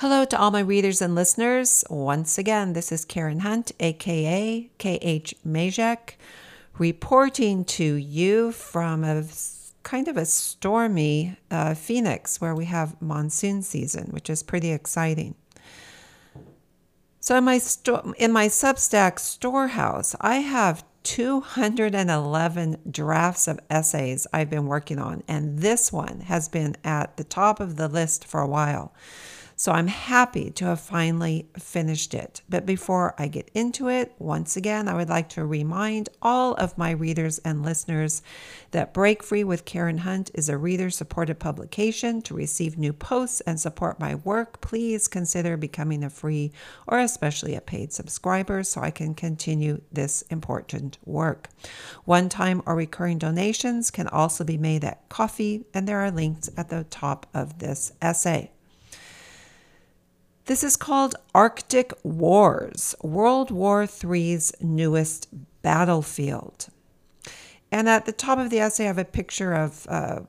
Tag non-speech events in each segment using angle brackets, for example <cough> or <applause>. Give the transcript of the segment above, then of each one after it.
Hello to all my readers and listeners. Once again, this is Karen Hunt, aka KH Mezek, reporting to you from a kind of a stormy uh, Phoenix where we have monsoon season, which is pretty exciting. So in my sto- in my Substack storehouse, I have 211 drafts of essays I've been working on, and this one has been at the top of the list for a while. So I'm happy to have finally finished it. But before I get into it, once again, I would like to remind all of my readers and listeners that Break Free with Karen Hunt is a reader supported publication. To receive new posts and support my work, please consider becoming a free or especially a paid subscriber so I can continue this important work. One time or recurring donations can also be made at Ko-fi, and there are links at the top of this essay. This is called Arctic Wars, World War III's newest battlefield. And at the top of the essay, I have a picture of uh,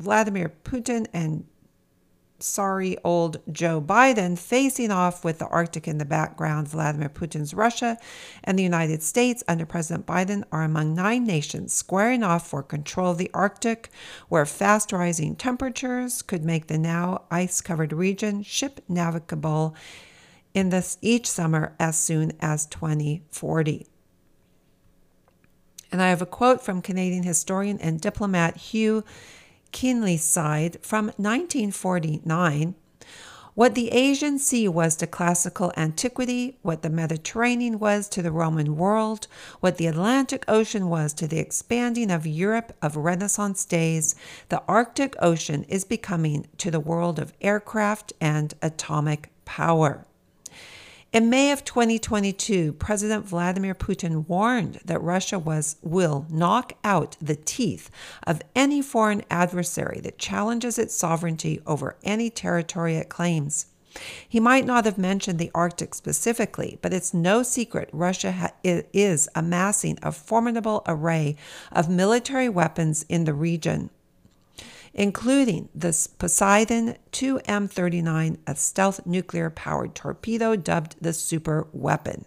Vladimir Putin and sorry old Joe Biden facing off with the Arctic in the background. Vladimir Putin's Russia and the United States under President Biden are among nine nations squaring off for control of the Arctic, where fast rising temperatures could make the now ice covered region ship navigable in this each summer as soon as 2040. And I have a quote from Canadian historian and diplomat Hugh Keenleyside from 1949 what the Aegean Sea was to classical antiquity, what the Mediterranean was to the Roman world, what the Atlantic Ocean was to the expanding of Europe of Renaissance days, the Arctic Ocean is becoming to the world of aircraft and atomic power. In May of 2022, President Vladimir Putin warned that Russia was will knock out the teeth of any foreign adversary that challenges its sovereignty over any territory it claims. He might not have mentioned the Arctic specifically, but it's no secret Russia ha- is amassing a formidable array of military weapons in the region including the Poseidon 2M39, a stealth nuclear powered torpedo dubbed the super weapon.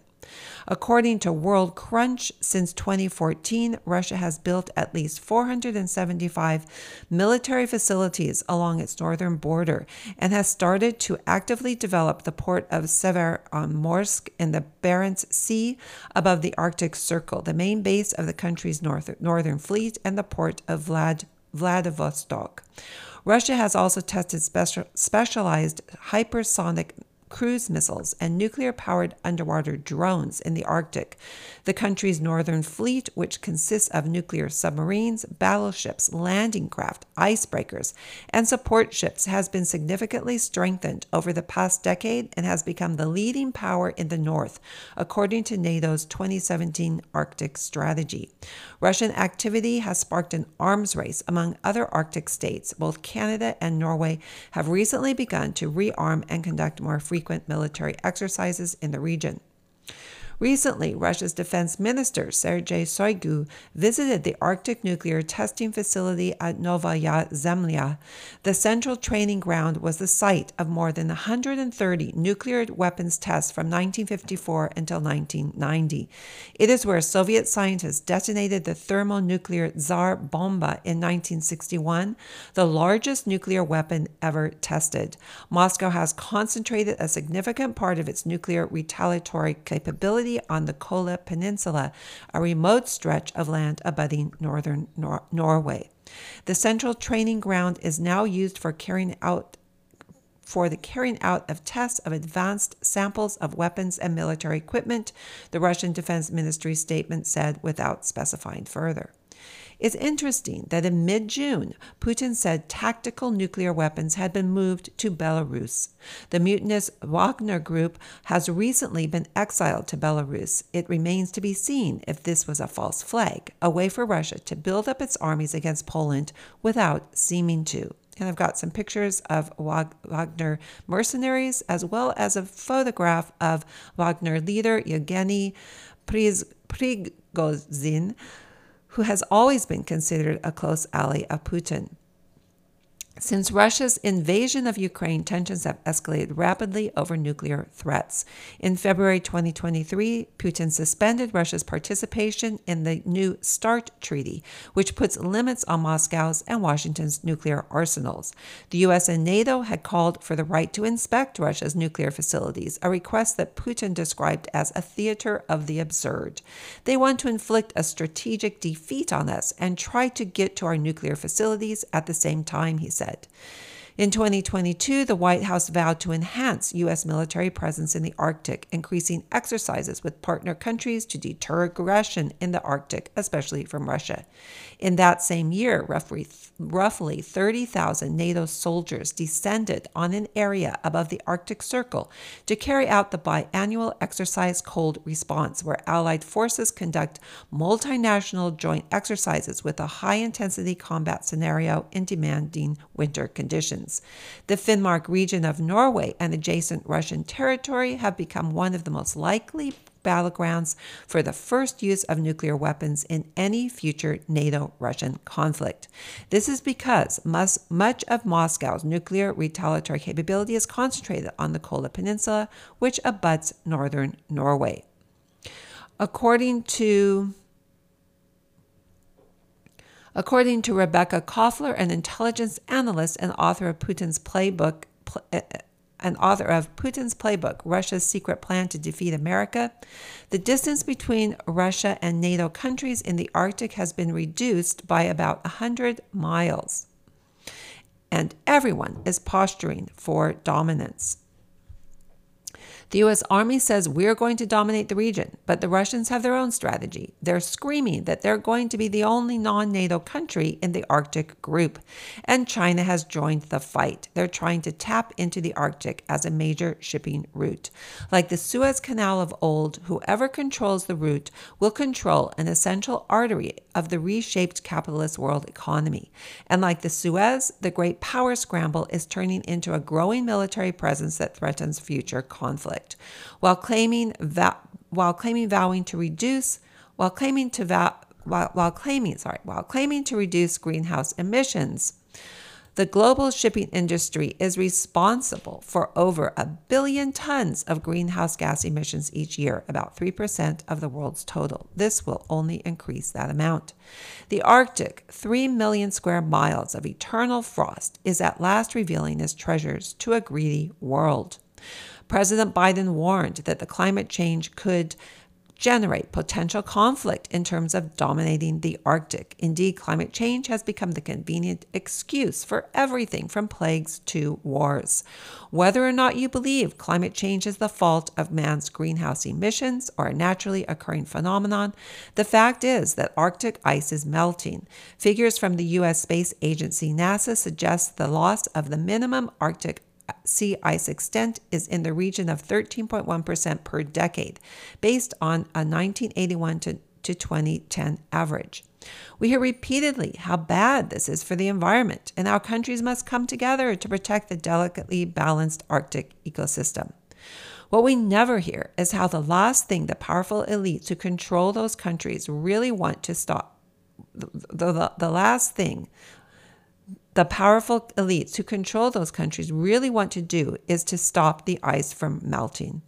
According to World Crunch, since 2014, Russia has built at least 475 military facilities along its northern border and has started to actively develop the port of Severomorsk in the Barents Sea above the Arctic Circle, the main base of the country's north, northern fleet, and the port of Vlad Vladivostok. Russia has also tested special, specialized hypersonic cruise missiles, and nuclear powered underwater drones in the Arctic. The country's northern fleet, which consists of nuclear submarines, battleships, landing craft, icebreakers, and support ships, has been significantly strengthened over the past decade and has become the leading power in the north, according to NATO's 2017 Arctic strategy. Russian activity has sparked an arms race among other Arctic states. Both Canada and Norway have recently begun to rearm and conduct more frequent military exercises in the region. Recently, Russia's defense minister Sergei Shoigu visited the Arctic nuclear testing facility at Novaya Zemlya. The central training ground was the site of more than 130 nuclear weapons tests from 1954 until 1990. It is where Soviet scientists detonated the thermonuclear Tsar Bomba in 1961, the largest nuclear weapon ever tested. Moscow has concentrated a significant part of its nuclear retaliatory capability on the Kola Peninsula, a remote stretch of land abutting northern Nor- Norway. The central training ground is now used for carrying out for the carrying out of tests of advanced samples of weapons and military equipment, the Russian Defense Ministry statement said without specifying further. It's interesting that in mid June, Putin said tactical nuclear weapons had been moved to Belarus. The mutinous Wagner group has recently been exiled to Belarus. It remains to be seen if this was a false flag, a way for Russia to build up its armies against Poland without seeming to. And I've got some pictures of Wagner mercenaries as well as a photograph of Wagner leader Yevgeny Prigozhin who has always been considered a close ally of Putin. Since Russia's invasion of Ukraine, tensions have escalated rapidly over nuclear threats. In February 2023, Putin suspended Russia's participation in the new START treaty, which puts limits on Moscow's and Washington's nuclear arsenals. The US and NATO had called for the right to inspect Russia's nuclear facilities, a request that Putin described as a theater of the absurd. They want to inflict a strategic defeat on us and try to get to our nuclear facilities at the same time, he said said. In 2022, the White House vowed to enhance U.S. military presence in the Arctic, increasing exercises with partner countries to deter aggression in the Arctic, especially from Russia. In that same year, roughly, roughly 30,000 NATO soldiers descended on an area above the Arctic Circle to carry out the biannual exercise Cold Response, where Allied forces conduct multinational joint exercises with a high intensity combat scenario in demanding winter conditions. The Finnmark region of Norway and adjacent Russian territory have become one of the most likely battlegrounds for the first use of nuclear weapons in any future NATO Russian conflict. This is because much of Moscow's nuclear retaliatory capability is concentrated on the Kola Peninsula, which abuts northern Norway. According to According to Rebecca Koffler, an intelligence analyst and author of Putin's playbook, eh, eh, an author of Putin's Playbook, Russia's Secret Plan to Defeat America, the distance between Russia and NATO countries in the Arctic has been reduced by about 100 miles. And everyone is posturing for dominance. The U.S. Army says we're going to dominate the region, but the Russians have their own strategy. They're screaming that they're going to be the only non NATO country in the Arctic group, and China has joined the fight. They're trying to tap into the Arctic as a major shipping route. Like the Suez Canal of old, whoever controls the route will control an essential artery of the reshaped capitalist world economy. And like the Suez, the great power scramble is turning into a growing military presence that threatens future conflict conflict, while claiming while claiming vowing to reduce while claiming to vow, while, while claiming sorry while claiming to reduce greenhouse emissions. The global shipping industry is responsible for over a billion tons of greenhouse gas emissions each year, about 3% of the world's total. This will only increase that amount. The Arctic, 3 million square miles of eternal frost, is at last revealing its treasures to a greedy world. President Biden warned that the climate change could generate potential conflict in terms of dominating the Arctic. Indeed, climate change has become the convenient excuse for everything from plagues to wars. Whether or not you believe climate change is the fault of man's greenhouse emissions or a naturally occurring phenomenon, the fact is that Arctic ice is melting. Figures from the U.S. Space Agency NASA suggest the loss of the minimum Arctic sea ice extent is in the region of 13.1% per decade, based on a 1981 to, to 2010 average. We hear repeatedly how bad this is for the environment and how countries must come together to protect the delicately balanced Arctic ecosystem. What we never hear is how the last thing the powerful elites who control those countries really want to stop, the, the, the last thing the powerful elites who control those countries really want to do is to stop the ice from melting.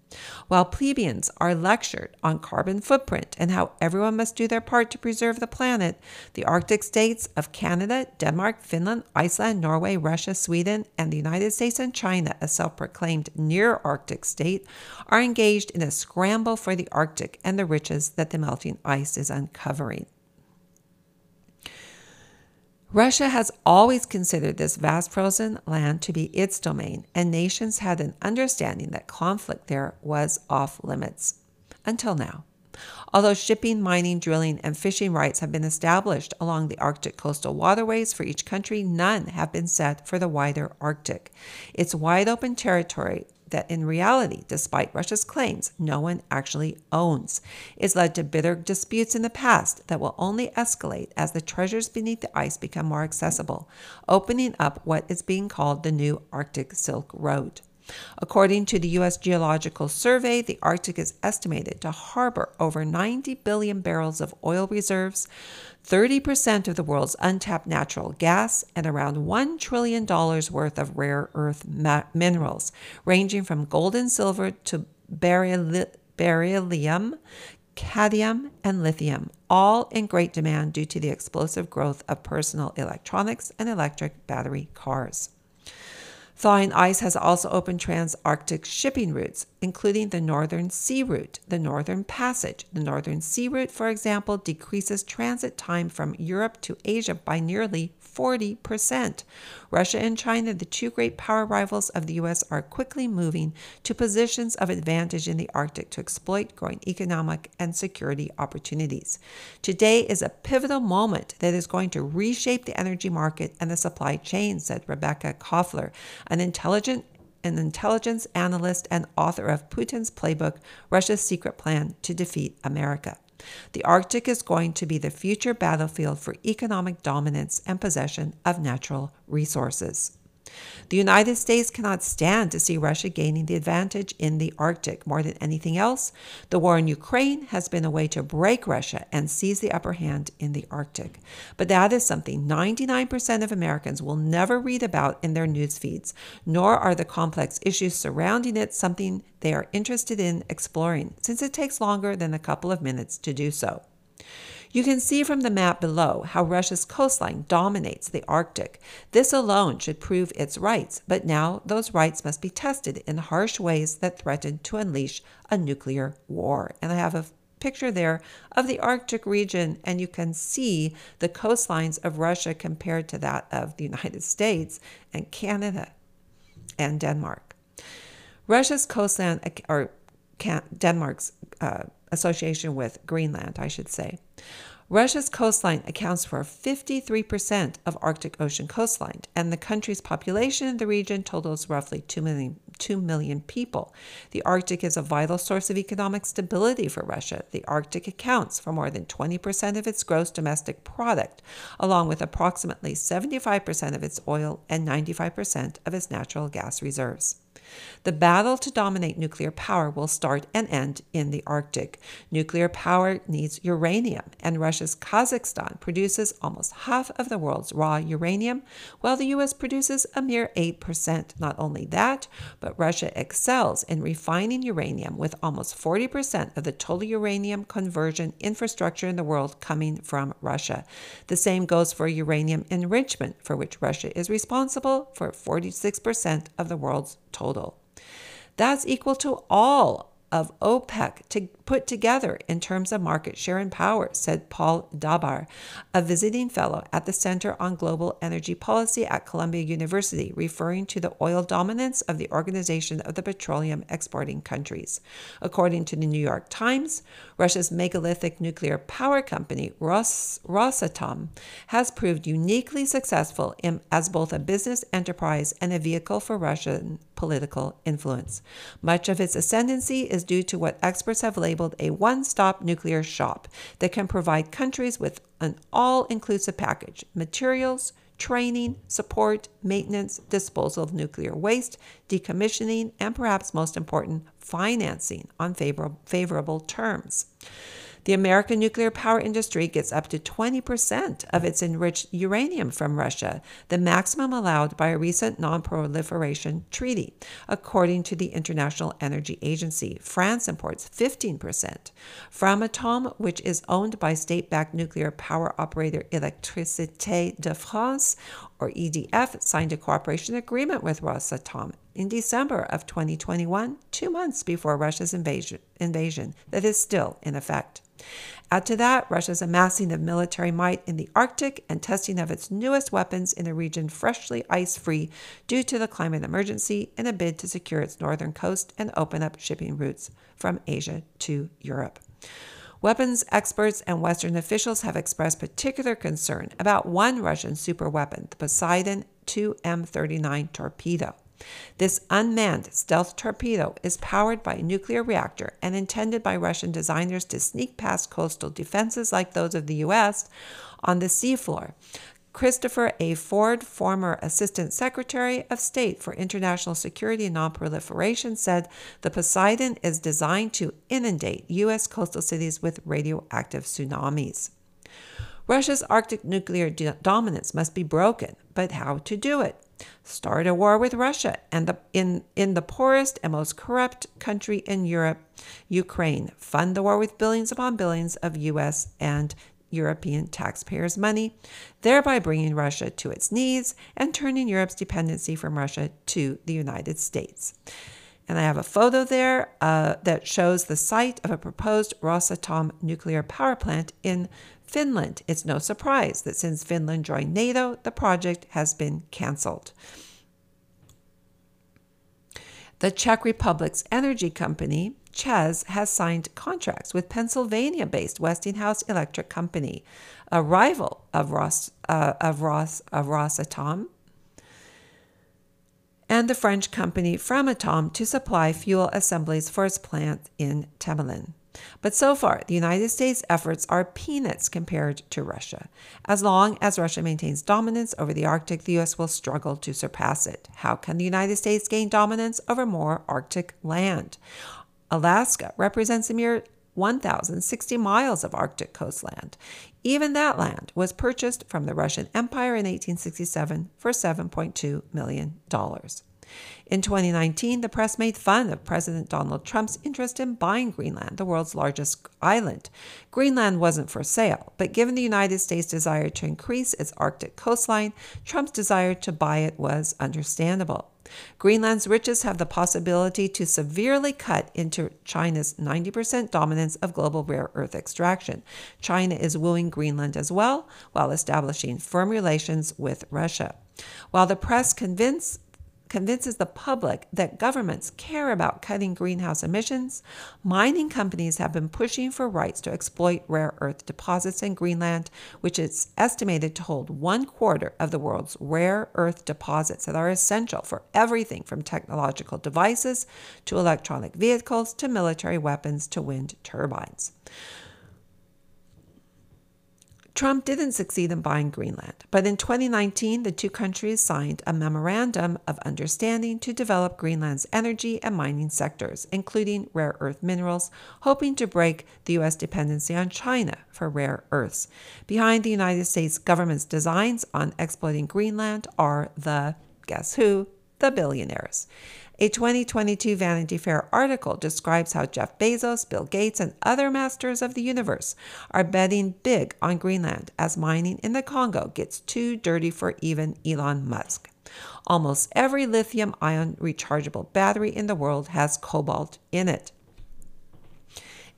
While plebeians are lectured on carbon footprint and how everyone must do their part to preserve the planet, the Arctic states of Canada, Denmark, Finland, Iceland, Norway, Russia, Sweden, and the United States and China, a self proclaimed near Arctic state, are engaged in a scramble for the Arctic and the riches that the melting ice is uncovering. Russia has always considered this vast frozen land to be its domain, and nations had an understanding that conflict there was off limits. Until now. Although shipping, mining, drilling, and fishing rights have been established along the Arctic coastal waterways for each country, none have been set for the wider Arctic. Its wide open territory that in reality, despite Russia's claims, no one actually owns. It's led to bitter disputes in the past that will only escalate as the treasures beneath the ice become more accessible, opening up what is being called the new Arctic Silk Road. According to the U.S. Geological Survey, the Arctic is estimated to harbor over 90 billion barrels of oil reserves, 30% of the world's untapped natural gas, and around $1 trillion worth of rare earth ma- minerals, ranging from gold and silver to beryl- beryllium, cadmium, and lithium, all in great demand due to the explosive growth of personal electronics and electric battery cars. Thawing ice has also opened trans-Arctic shipping routes, including the Northern Sea Route, the Northern Passage. The Northern Sea Route, for example, decreases transit time from Europe to Asia by nearly 40%. Russia and China, the two great power rivals of the U.S., are quickly moving to positions of advantage in the Arctic to exploit growing economic and security opportunities. Today is a pivotal moment that is going to reshape the energy market and the supply chain, said Rebecca Koffler, an intelligent an intelligence analyst and author of Putin's Playbook Russia's Secret Plan to Defeat America. The Arctic is going to be the future battlefield for economic dominance and possession of natural resources. The United States cannot stand to see Russia gaining the advantage in the Arctic. More than anything else, the war in Ukraine has been a way to break Russia and seize the upper hand in the Arctic. But that is something 99% of Americans will never read about in their news feeds, nor are the complex issues surrounding it something they are interested in exploring, since it takes longer than a couple of minutes to do so. You can see from the map below how Russia's coastline dominates the Arctic. This alone should prove its rights, but now those rights must be tested in harsh ways that threaten to unleash a nuclear war. And I have a picture there of the Arctic region, and you can see the coastlines of Russia compared to that of the United States and Canada and Denmark. Russia's coastline, or Denmark's uh, association with Greenland, I should say. Russia's coastline accounts for 53% of Arctic Ocean coastline, and the country's population in the region totals roughly 2 million, 2 million people. The Arctic is a vital source of economic stability for Russia. The Arctic accounts for more than 20% of its gross domestic product, along with approximately 75% of its oil and 95% of its natural gas reserves. The battle to dominate nuclear power will start and end in the Arctic. Nuclear power needs uranium, and Russia's Kazakhstan produces almost half of the world's raw uranium, while the U.S. produces a mere 8%. Not only that, but Russia excels in refining uranium, with almost 40% of the total uranium conversion infrastructure in the world coming from Russia. The same goes for uranium enrichment, for which Russia is responsible for 46% of the world's total. That's equal to all of OPEC to put together in terms of market share and power, said Paul Dabbar, a visiting fellow at the Center on Global Energy Policy at Columbia University, referring to the oil dominance of the Organization of the Petroleum Exporting Countries. According to the New York Times, Russia's megalithic nuclear power company, Ros- Rosatom, has proved uniquely successful in, as both a business enterprise and a vehicle for Russian political influence. Much of its ascendancy is due to what experts have labeled a one stop nuclear shop that can provide countries with an all inclusive package materials, training, support, maintenance, disposal of nuclear waste, decommissioning, and perhaps most important, financing on favor- favorable terms. The American nuclear power industry gets up to 20% of its enriched uranium from Russia, the maximum allowed by a recent non proliferation treaty. According to the International Energy Agency, France imports 15%. Framatome, which is owned by state backed nuclear power operator Électricité de France, or EDF, signed a cooperation agreement with Rosatom in December of 2021, two months before Russia's invasion, invasion that is still in effect. Add to that Russia's amassing of military might in the Arctic and testing of its newest weapons in a region freshly ice free due to the climate emergency in a bid to secure its northern coast and open up shipping routes from Asia to Europe. Weapons experts and Western officials have expressed particular concern about one Russian superweapon, the Poseidon 2M39 torpedo. This unmanned stealth torpedo is powered by a nuclear reactor and intended by Russian designers to sneak past coastal defenses like those of the US on the seafloor. Christopher A. Ford, former Assistant Secretary of State for International Security and Nonproliferation, said the Poseidon is designed to inundate U.S. coastal cities with radioactive tsunamis. Russia's Arctic nuclear dominance must be broken, but how to do it? Start a war with Russia and the, in, in the poorest and most corrupt country in Europe, Ukraine. Fund the war with billions upon billions of U.S. and European taxpayers' money, thereby bringing Russia to its knees and turning Europe's dependency from Russia to the United States. And I have a photo there uh, that shows the site of a proposed Rosatom nuclear power plant in Finland. It's no surprise that since Finland joined NATO, the project has been canceled. The Czech Republic's energy company, ČEZ, has signed contracts with Pennsylvania based Westinghouse Electric Company, a rival of, Ros, uh, of, Ros, of Rosatom, and the French company Framatome to supply fuel assemblies for its plant in Temelin. But so far, the United States' efforts are peanuts compared to Russia. As long as Russia maintains dominance over the Arctic, the U.S. will struggle to surpass it. How can the United States gain dominance over more Arctic land? Alaska represents a mere 1,060 miles of Arctic coastland. Even that land was purchased from the Russian Empire in 1867 for $7.2 million. In 2019, the press made fun of President Donald Trump's interest in buying Greenland, the world's largest island. Greenland wasn't for sale, but given the United States' desire to increase its Arctic coastline, Trump's desire to buy it was understandable. Greenland's riches have the possibility to severely cut into China's 90% dominance of global rare earth extraction. China is wooing Greenland as well, while establishing firm relations with Russia. While the press convince, convinces the public that governments care about cutting greenhouse emissions, mining companies have been pushing for rights to exploit rare earth deposits in Greenland, which is estimated to hold one quarter of the world's rare earth deposits that are essential for everything from technological devices to electronic vehicles to military weapons to wind turbines. Trump didn't succeed in buying Greenland, but in 2019, the two countries signed a memorandum of understanding to develop Greenland's energy and mining sectors, including rare earth minerals, hoping to break the U.S. dependency on China for rare earths. Behind the United States government's designs on exploiting Greenland are the, guess who, the billionaires. A 2022 Vanity Fair article describes how Jeff Bezos, Bill Gates, and other masters of the universe are betting big on Greenland as mining in the Congo gets too dirty for even Elon Musk. Almost every lithium ion rechargeable battery in the world has cobalt in it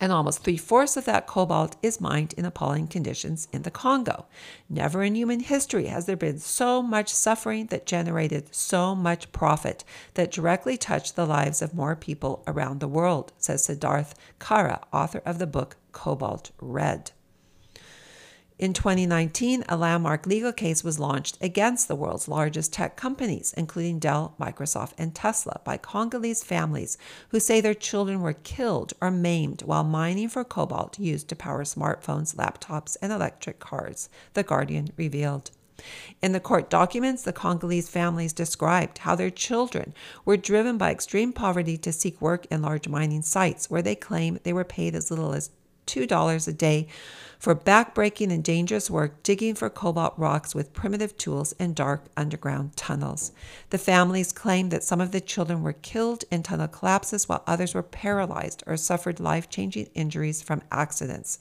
and almost three fourths of that cobalt is mined in appalling conditions in the Congo. Never in human history has there been so much suffering that generated so much profit that directly touched the lives of more people around the world, says Siddharth Kara, author of the book Cobalt Red. In 2019, a landmark legal case was launched against the world's largest tech companies, including Dell, Microsoft, and Tesla, by Congolese families who say their children were killed or maimed while mining for cobalt used to power smartphones, laptops, and electric cars, The Guardian revealed. In the court documents, the Congolese families described how their children were driven by extreme poverty to seek work in large mining sites where they claim they were paid as little as $2 a day for backbreaking and dangerous work digging for cobalt rocks with primitive tools in dark underground tunnels. The families claimed that some of the children were killed in tunnel collapses while others were paralyzed or suffered life changing injuries from accidents.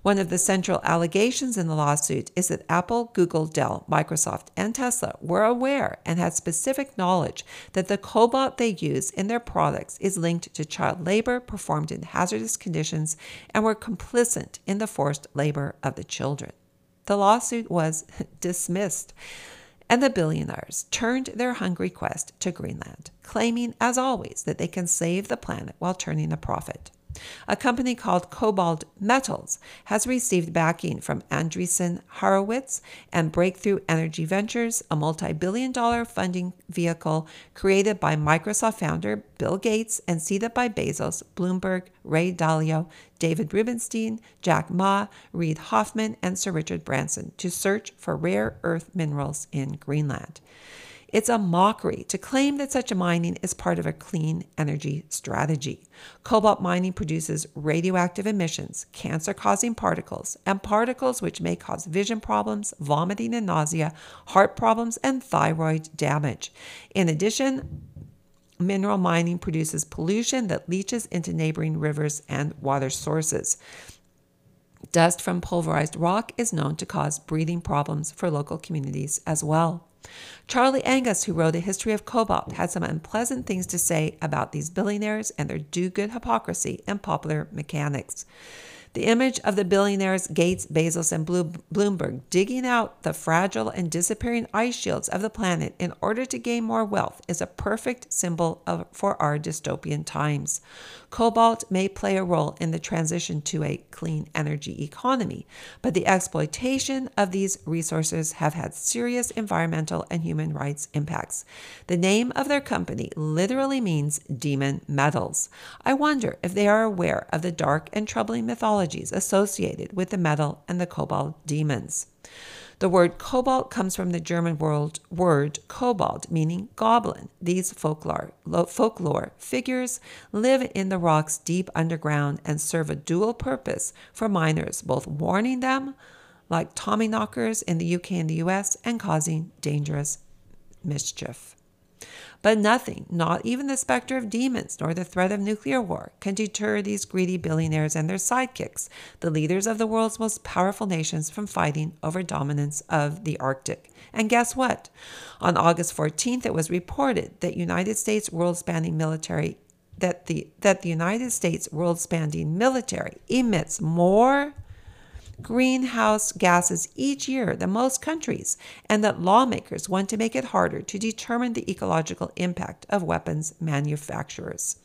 One of the central allegations in the lawsuit is that Apple, Google, Dell, Microsoft, and Tesla were aware and had specific knowledge that the cobalt they use in their products is linked to child labor performed in hazardous conditions and were complicit in the forced labor of the children. The lawsuit was <laughs> dismissed, and the billionaires turned their hungry quest to Greenland, claiming, as always, that they can save the planet while turning a profit. A company called KoBold Metals has received backing from Andreessen Horowitz and Breakthrough Energy Ventures, a multi billion dollar funding vehicle created by Microsoft founder Bill Gates and seeded by Bezos, Bloomberg, Ray Dalio, David Rubenstein, Jack Ma, Reid Hoffman, and Sir Richard Branson to search for rare earth minerals in Greenland. It's a mockery to claim that such a mining is part of a clean energy strategy. Cobalt mining produces radioactive emissions, cancer causing particles, and particles which may cause vision problems, vomiting and nausea, heart problems, and thyroid damage. In addition, mineral mining produces pollution that leaches into neighboring rivers and water sources. Dust from pulverized rock is known to cause breathing problems for local communities as well. Charlie Angus, who wrote A History of Cobalt, had some unpleasant things to say about these billionaires and their do good hypocrisy and popular mechanics. The image of the billionaires Gates, Bezos, and Bloomberg digging out the fragile and disappearing ice shields of the planet in order to gain more wealth is a perfect symbol of, for our dystopian times. Cobalt may play a role in the transition to a clean energy economy, but the exploitation of these resources have had serious environmental and human rights impacts. The name of their company literally means demon metals. I wonder if they are aware of the dark and troubling mythologies associated with the metal and the cobalt demons. The word cobalt comes from the German word, word kobold, meaning goblin. These folklore, folklore figures live in the rocks deep underground and serve a dual purpose for miners, both warning them, like Tommyknockers in the UK and the US, and causing dangerous mischief. But nothing, not even the specter of demons nor the threat of nuclear war, can deter these greedy billionaires and their sidekicks, the leaders of the world's most powerful nations, from fighting over dominance of the Arctic. And guess what? On August 14th, it was reported that United States world-spanning military that the that the United States world-spanning military emits more greenhouse gases each year than most countries, and that lawmakers want to make it harder to determine the ecological impact of weapons manufacturers.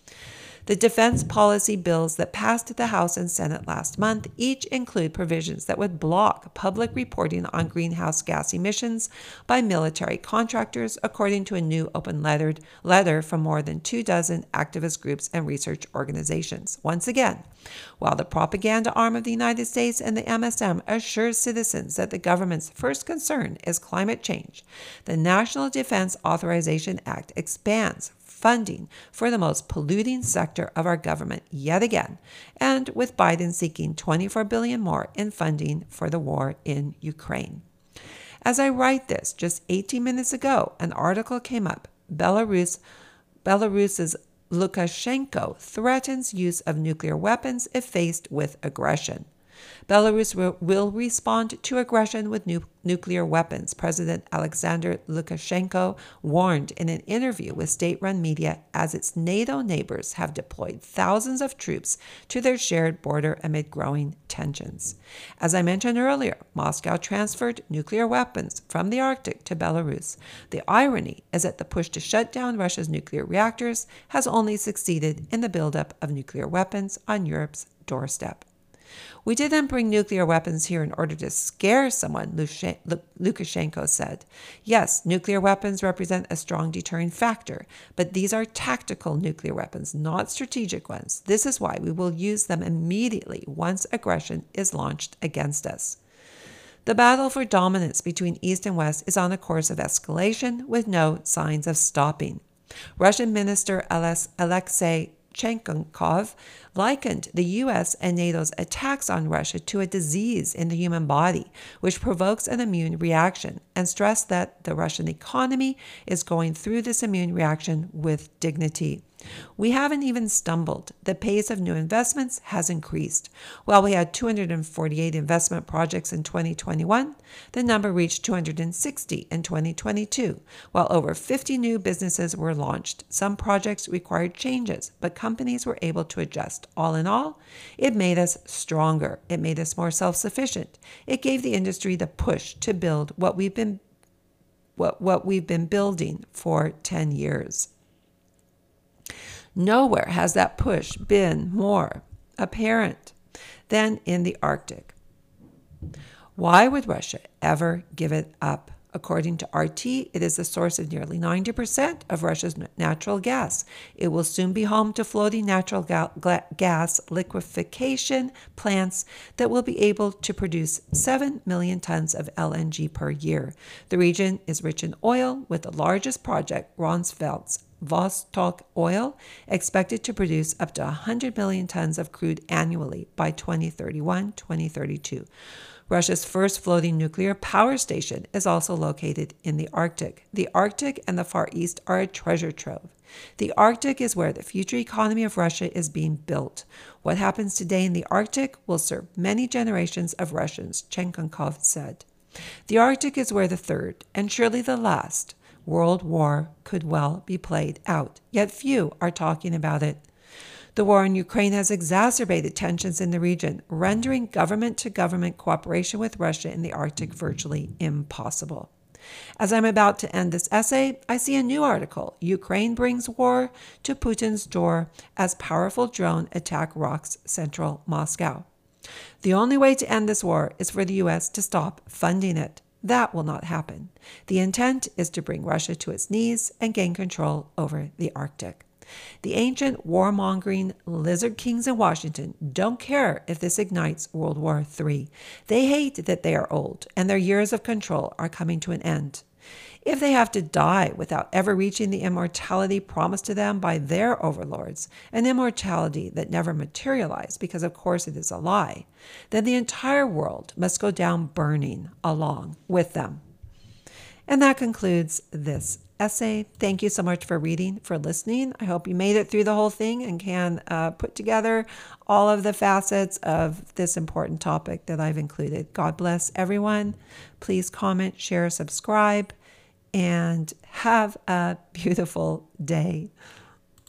The defense policy bills that passed the House and Senate last month each include provisions that would block public reporting on greenhouse gas emissions by military contractors, according to a new open lettered letter from more than two dozen activist groups and research organizations. Once again, while the propaganda arm of the United States and the MSM assures citizens that the government's first concern is climate change, the National Defense Authorization Act expands funding for the most polluting sector of our government yet again, and with Biden seeking 24 billion more in funding for the war in Ukraine. As I write this, just 18 minutes ago, an article came up. Belarus Belarus's Lukashenko threatens use of nuclear weapons if faced with aggression. Belarus will respond to aggression with nu- nuclear weapons, President Alexander Lukashenko warned in an interview with state run media as its NATO neighbors have deployed thousands of troops to their shared border amid growing tensions. As I mentioned earlier, Moscow transferred nuclear weapons from the Arctic to Belarus. The irony is that the push to shut down Russia's nuclear reactors has only succeeded in the buildup of nuclear weapons on Europe's doorstep. We didn't bring nuclear weapons here in order to scare someone, Lukashenko said. Yes, nuclear weapons represent a strong deterring factor, but these are tactical nuclear weapons, not strategic ones. This is why we will use them immediately once aggression is launched against us. The battle for dominance between East and West is on a course of escalation with no signs of stopping. Russian Minister Alexei Chekunkov likened the US and NATO's attacks on Russia to a disease in the human body, which provokes an immune reaction, and stressed that the Russian economy is going through this immune reaction with dignity. We haven't even stumbled. The pace of new investments has increased. While we had 248 investment projects in 2021, the number reached 260 in 2022, while over 50 new businesses were launched. Some projects required changes, but companies were able to adjust. All in all, it made us stronger. It made us more self-sufficient. It gave the industry the push to build what we've been what, what we've been building for 10 years. Nowhere has that push been more apparent than in the Arctic. Why would Russia ever give it up? According to RT, it is the source of nearly 90% of Russia's natural gas. It will soon be home to floating natural ga- gas liquefaction plants that will be able to produce 7 million tons of LNG per year. The region is rich in oil, with the largest project, Rosneft's Vostok Oil, expected to produce up to 100 million tons of crude annually by 2031 2032. Russia's first floating nuclear power station is also located in the Arctic. The Arctic and the Far East are a treasure trove. The Arctic is where the future economy of Russia is being built. What happens today in the Arctic will serve many generations of Russians, Chekunkov said. The Arctic is where the third, and surely the last, World War could well be played out, yet few are talking about it. The war in Ukraine has exacerbated tensions in the region, rendering government to government cooperation with Russia in the Arctic virtually impossible. As I'm about to end this essay, I see a new article Ukraine brings war to Putin's door as powerful drone attack rocks central Moscow. The only way to end this war is for the US to stop funding it. That will not happen. The intent is to bring Russia to its knees and gain control over the Arctic. The ancient warmongering lizard kings in Washington don't care if this ignites World War III. They hate that they are old and their years of control are coming to an end. If they have to die without ever reaching the immortality promised to them by their overlords, an immortality that never materialized because, of course, it is a lie, then the entire world must go down burning along with them. And that concludes this essay. Thank you so much for reading, for listening. I hope you made it through the whole thing and can uh, put together all of the facets of this important topic that I've included. God bless everyone. Please comment, share, subscribe, and have a beautiful day.